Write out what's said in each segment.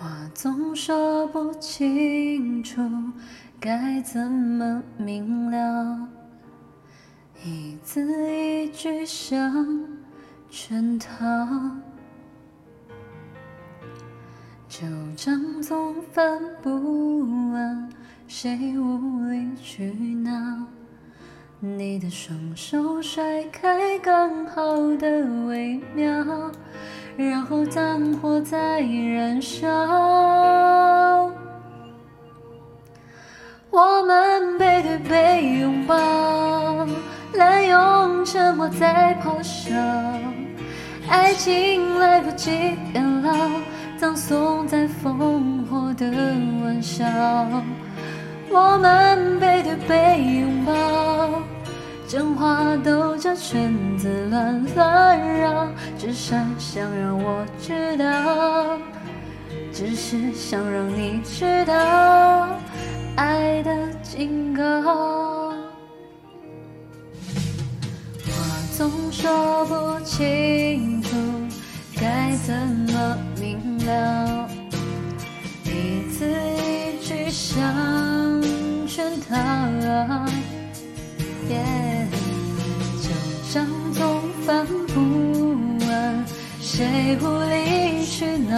话总说不清楚该怎么明了，一字一句像圈套，旧账总翻不完，谁无理取闹？你的双手甩开刚好的微妙，然后战火在燃烧。我们背对背拥抱，滥用沉默在咆哮，爱情来不及变老，葬送在烽火的玩笑。我们背对背拥抱，真话兜着圈子乱乱绕，只是想让我知道，只是想让你知道爱的警告。话总说不清楚，该怎么明了？一字一句像圈套，旧账总翻不完，谁无理取闹？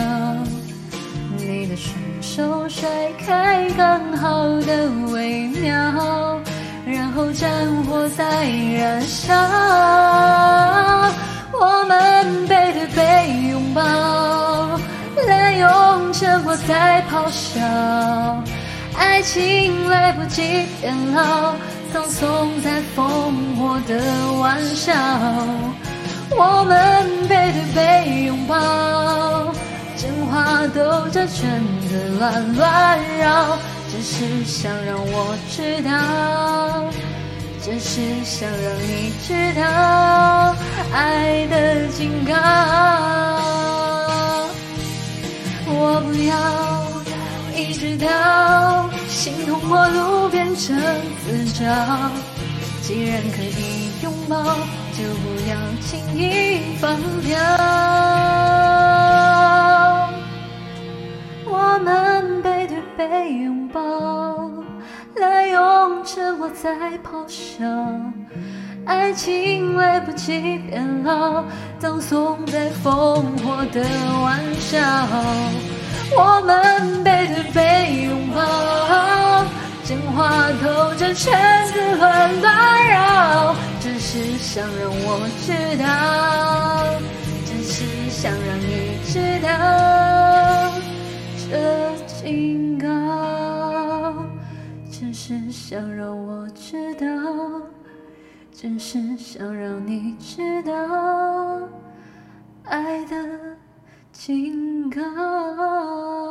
你的双手甩开刚好的微妙，然后战火在燃烧。我们背对背拥抱，滥用沉默在咆哮，爱情来不及变老，葬送在烽火的玩笑。我们背对背拥抱，真话兜着圈子乱乱绕，只是想让我知道，只是想让你知道爱的警告。我不要一直到心痛陌路变成自找，既然可以拥抱，就不要轻易放掉。我们背对背拥抱，滥用沉默在咆哮，爱情来不及变老，葬送在烽火的玩笑。我们背对背拥抱，话兜着圈子乱乱绕，只是想让我知道，只是想让你知道这警告，只是想让我知道，只是想让你知道爱的警告。